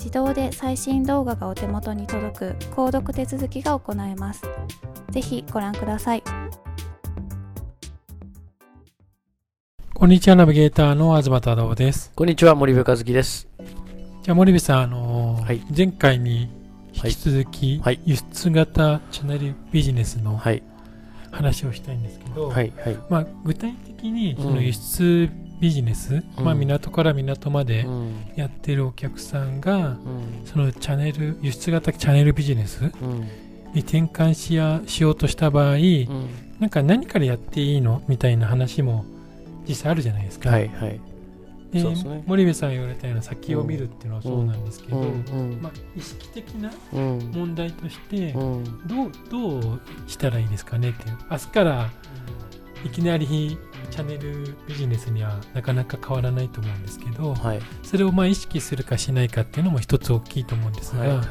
自動で最新動画がお手元に届く購読手続きが行えます。ぜひご覧ください。こんにちは、ナビゲーターの東太郎です。こんにちは、森部和樹です。じゃあ、森部さん、あのーはい、前回に引き続き、はい、輸出型チャンネルビジネスの話をしたいんですけど、はいはい、まあ、具体的にその輸出ビジネス、うん、まあ、港から港までやってるお客さんが、うん、そのチャンネル輸出型チャンネルビジネスに転換しやしようとした場合、うん、なんか何からやっていいの？みたいな話も実際あるじゃないですか。はいはい、で、ね、森部さん言われたような先を見るっていうのはそうなんですけど、まあ、意識的な問題として、どうどうしたらいいですかねっていう。明日からいきなりチャンネルビジネスにはなかなか変わらないと思うんですけど、はい、それをまあ意識するかしないかっていうのも一つ大きいと思うんですが、はいはい、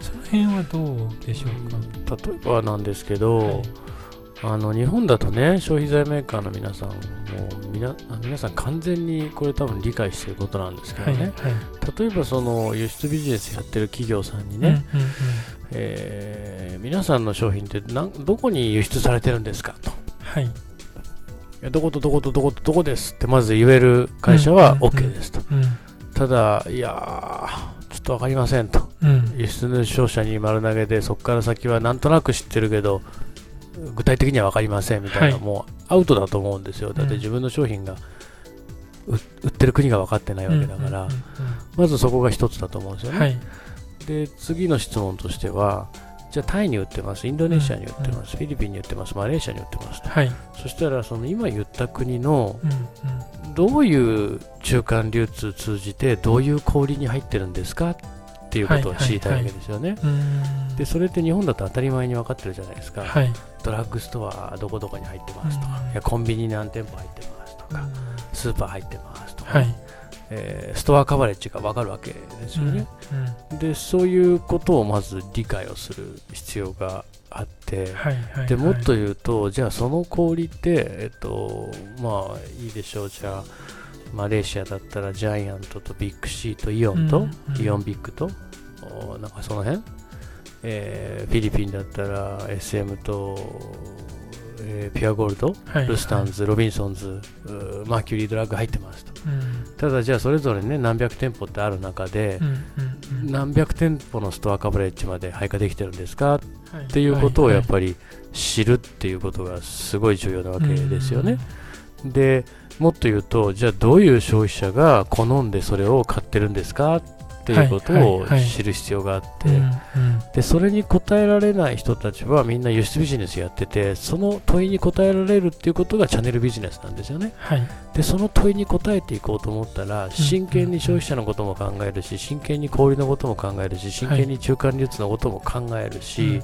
その辺はどうでしょうか、例えばなんですけど、はい、あの日本だとね消費財メーカーの皆さんも皆皆さん完全にこれ多分理解していることなんですけどね、はいはい、例えばその輸出ビジネスやってる企業さんにね、うんうんうん、えー、皆さんの商品ってどこに輸出されてるんですかと。はいどことどことどことどこですってまず言える会社は OK ですと。ただ、いやちょっと分かりませんと。うん、輸出商社に丸投げで、そこから先はなんとなく知ってるけど、具体的には分かりませんみたいな、はい、もうアウトだと思うんですよ。だって自分の商品が売ってる国が分かってないわけだから、まずそこが一つだと思うんですよね。はい、で、次の質問としては、じゃあタイに売ってます、インドネシアに売ってます、うん、フィリピンに売ってます、マレーシアに売ってますと、はい、そしたらその今言った国のどういう中間流通通じてどういう小売に入ってるんですか？っていうことを知りたいわけですよね。でそれって日本だと当たり前に分かってるじゃないですか、はい、ドラッグストアどこどこに入ってますとか、いやコンビニ何店舗入ってますとか、スーパー入ってますとか、はいえー、ストアカバレッジが分かるわけですよね、うんうん、でそういうことをまず理解をする必要があって、はいはいはい、でもっと言うとじゃあその氷って、えっと、まあいいでしょう。じゃあマレーシアだったら Giant と Big C とイオンと、うんうん、イオンビッグとなんかその辺、えー、フィリピンだったら SM とえー、 Puregold、はい、 Rustan's、 Robinsons、マーキュリードラッグ入ってますと、うん、ただじゃあそれぞれね何百店舗ってある中で、うんうんうん、何百店舗のストアカバレッジまで配下できてるんですか、はい、っていうことをやっぱり知るっていうことがすごい重要なわけですよね。でもっと言うとじゃあどういう消費者が好んでそれを買ってるんですか？っっていうことを知る必要があって、でそれに答えられない人たちはみんな輸出ビジネスやっててその問いに答えられるっていうことがチャンネルビジネスなんですよね、はい、でその問いに答えていこうと思ったら真剣に消費者のことも考えるし真剣に小売のことも考えるし真剣に中間流通のことも考えるし、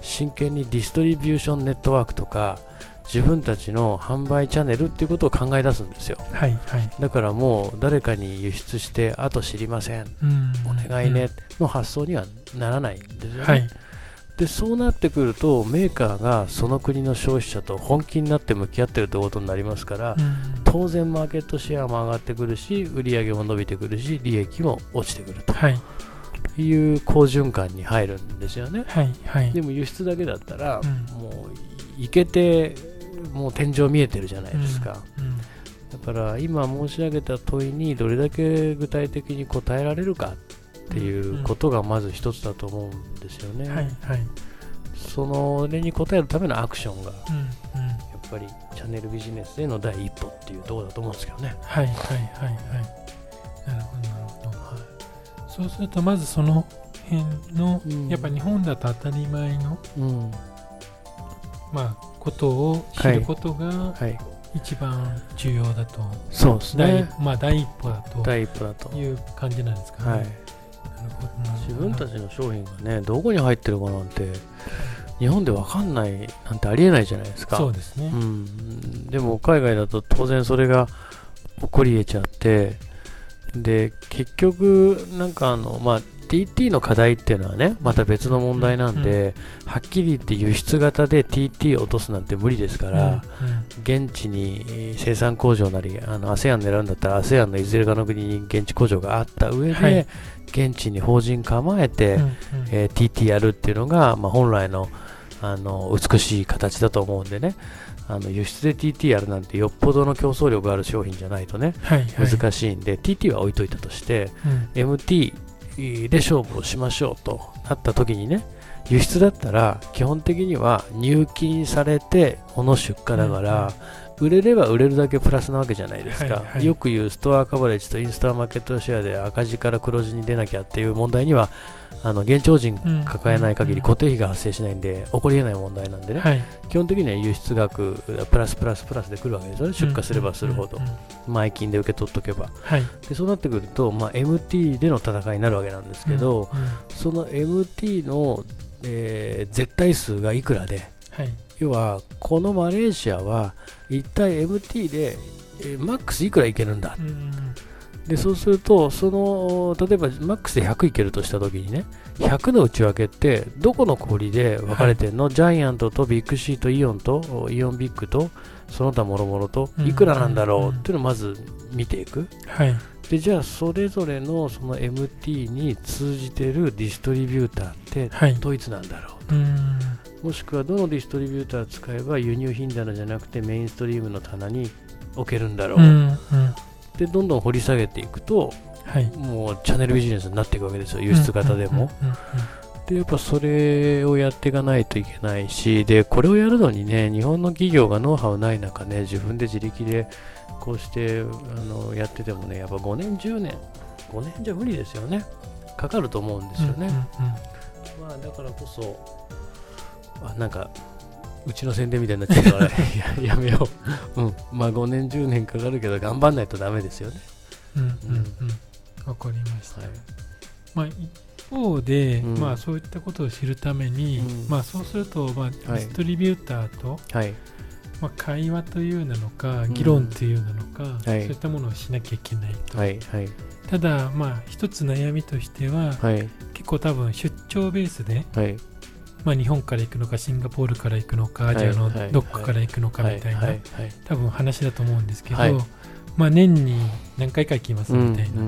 真剣にディストリビューションネットワークとか自分たちの販売チャンネルっていうことを考え出すんですよ、はいはい、だからもう誰かに輸出してあと知りません、お願いね。の発想にはならないんですよね、はい、でそうなってくるとメーカーがその国の消費者と本気になって向き合ってるということになりますから、当然マーケットシェアも上がってくるし売り上げも伸びてくるし利益も落ちてくると。はい。いう好循環に入るんですよね、はいはい、でも輸出だけだったら、うん、もういけてもう天井見えてるじゃないですか、うんうん、だから今申し上げた問いにどれだけ具体的に答えられるかっていうことがまず一つだと思うんですよね、はいはい、そのれに応えるためのアクションが、うんうん、やっぱりチャンネルビジネスへの第一歩っていうところだと思うんですけどね。はいはいはいはい。なるほどなるほど、はい、そうするとまずその辺の、うん、やっぱ日本だと当たり前の、うん、まあことを知ることが、一番重要だと、そうですね。まあ第一歩だと第一歩だと。いう感じなんですかね、はい、なるほど。自分たちの商品がねどこに入ってるかなんて日本で分かんないなんてありえないじゃないですか。そうですね、うん、でも海外だと当然それが起こり得ちゃってで結局なんかあのまあ TT の課題っていうのはね、また別の問題なんで、うん、はっきり言って輸出型で TT を落とすなんて無理ですから、うん、現地に生産工場なり、あの ASEAN 狙うんだったら ASEAN のいずれかの国に現地工場があった上で、はい、現地に法人構えて、うんうん、えー、TT やるっていうのが、まあ、本来のあの美しい形だと思うんでね。あの輸出で TT やるなんてよっぽどの競争力がある商品じゃないとね、はいはい、難しいんで TT は置いといたとして、うん、MT で勝負をしましょうとなった時にね輸出だったら基本的には入金されてこの出荷だから、売れれば売れるだけプラスなわけじゃないですか、はいはい、よく言うストアカバレッジとインスターマーケットシェアで赤字から黒字に出なきゃっていう問題にはあの現地法人抱えない限り固定費が発生しないんで起こりえない問題なんでね、はい、基本的には輸出額プラスプラスプラスでくるわけですよね。出荷すればするほど、前金で受け取っとけば、はい、でそうなってくると、まあ、MT での戦いになるわけなんですけど、その MT の、えー、絶対数がいくらで、はい、要はこのマレーシアは一体 MT で、えー、マックスいくらいけるんだ、うん。でそうするとその例えばマックスで100いけるとしたときにね100の内訳ってどこの氷で分かれてるの、はい、ジャイアントとビッグシーとイオンとイオンビッグとその他もろもろといくらなんだろう？っていうのをまず見ていく、はい、でじゃあそれぞれのその MT に通じてるディストリビューターってドイツなんだろうと、はい、もしくはどのディストリビューター使えば輸入品棚じゃなくてメインストリームの棚に置けるんだろう、うんうん。でどんどん掘り下げていくと、はい、もうチャンネルビジネスになっていくわけですよ輸出型でも。でやっぱそれをやっていかないといけないしでこれをやるのにね日本の企業がノウハウない中ね自分で自力でこうしてあのやっててもねやっぱ5年10年5年じゃ無理ですよね。かかると思うんですよね、まあだからこそあなんかうちの宣伝みたいになっちゃうからややめよう、うん、まあ5年10年かかるけど頑張んないとダメですよね。うんうんうん。わ、かりました、はい、まあ一方で、うん、まあそういったことを知るために、うん、まあそうすると、まあ、ディストリビューターと、はい、まあ、会話というなのか、議論というなのか、うん、そういったものをしなきゃいけないと、はい。はい、ただまあ一つ悩みとしては、結構多分出張ベースで、まあ、日本から行くのかシンガポールから行くのかアジアのどっかから行くのかみたいな多分話だと思うんですけど、まあ、年に何回か行きますみたいな、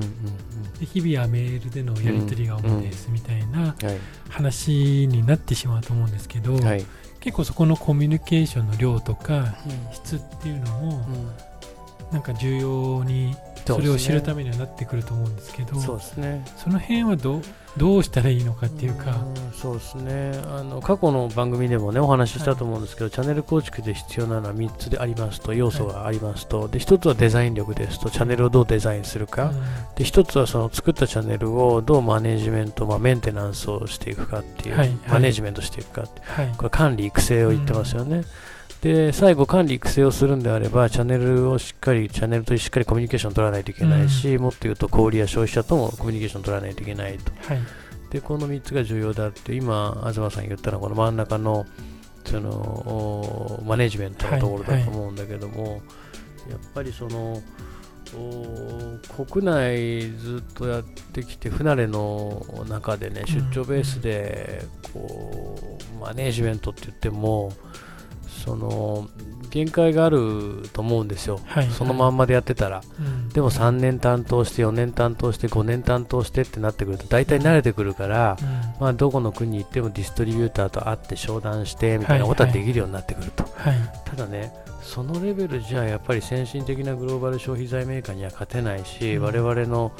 で日々はメールでのやり取りが主ですみたいな話になってしまうと思うんですけど、結構そこのコミュニケーションの量とか質っていうのも、なんか重要にそれを知るためにはなってくると思うんですけどそうですね。その辺はどうどうしたらいいのかっていうか。うそうですね。あの過去の番組でもねお話ししたと思うんですけど、はい、チャンネル構築で必要なのは3つでありますと要素がありますと、はい、で1つはデザイン力ですとチャンネルをどうデザインするか、うん、で1つはその作ったチャンネルをどうマネジメント、まあ、メンテナンスをしていくかっていう、はい、マネジメントしていくかって、これ管理育成を言ってますよね、うんで、最後管理育成をするんであれば、チャンネルをしっかり、チャンネルとしっかりコミュニケーション取らないといけないし、うん、もっと言うと小売や消費者ともコミュニケーション取らないといけないと。はい、で、この3つが重要だって、今、東さん言ったのは、この真ん中の、その、マネジメントのところだと思うんだけども、はいはい、やっぱりその、国内ずっとやってきて不慣れの中でね出張ベースでこうマネジメントって言ってもその限界があると思うんですよ、はい、そのまんまでやってたら、うん、でも3年担当して4年担当して5年担当してってなってくると大体慣れてくるから、うん、まあ、どこの国に行ってもディストリビューターと会って商談してみたいなことはできるようになってくると、はい。はい、ただねそのレベルじゃやっぱり先進的なグローバル消費財メーカーには勝てないし、うん、我々の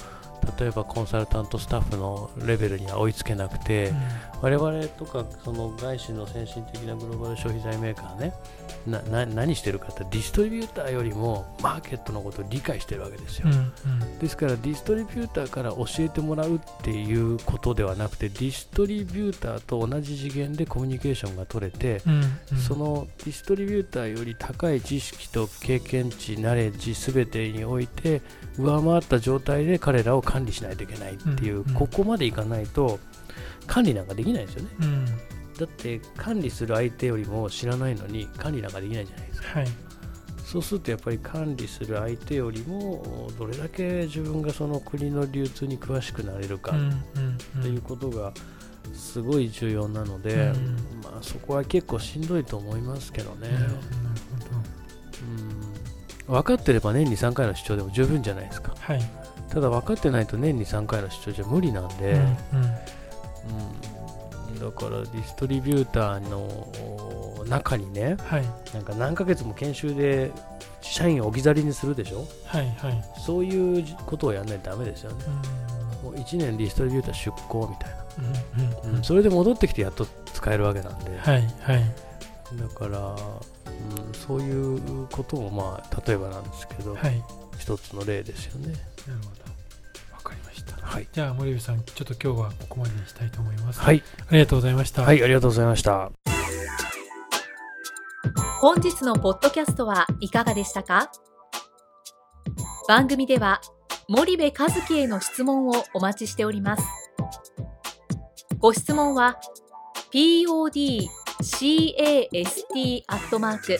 例えばコンサルタントスタッフのレベルには追いつけなくて、うん、我々とかその外資の先進的なグローバル消費財メーカーねな何してるかってディストリビューターよりもマーケットのことを理解してるわけですよ、うんうん、ですからディストリビューターから教えてもらうっていうことではなくてディストリビューターと同じ次元でコミュニケーションが取れて、うんうん、そのディストリビューターより高い知識と経験値ナレッジすべてにおいて上回った状態で彼らを管理しないといけないっていう、うんうん、ここまでいかないと管理なんかできないですよね、うん、だって管理する相手よりも知らないのに管理なんかできないじゃないですか、はい、そうするとやっぱり管理する相手よりもどれだけ自分がその国の流通に詳しくなれるかっていうことがすごい重要なので、うん、まあ、そこは結構しんどいと思いますけどね。うん。分かってれば年に3回の出張でも十分じゃないですか、はい、ただ分かってないと年に3回の出張じゃ無理なんで、うん、うんうん、だからディストリビューターの中にね、はい、なんか何ヶ月も研修で社員を置き去りにするでしょ、はいはい、そういうことをやらないとダメですよね、うん、もう1年ディストリビューター出向みたいな、うん。うん、それで戻ってきてやっと使えるわけなんで、はいはい、だから、うん、そういうことも、まあ、例えばなんですけど、はい、一つの例ですよね。なるほど。はい。じゃあ、森部さん、ちょっと今日はここまでにしたいと思います。はい。ありがとうございました。はい、ありがとうございました。本日のポッドキャストはいかがでしたか？番組では森部和樹への質問をお待ちしております。ご質問は podcast アットマーク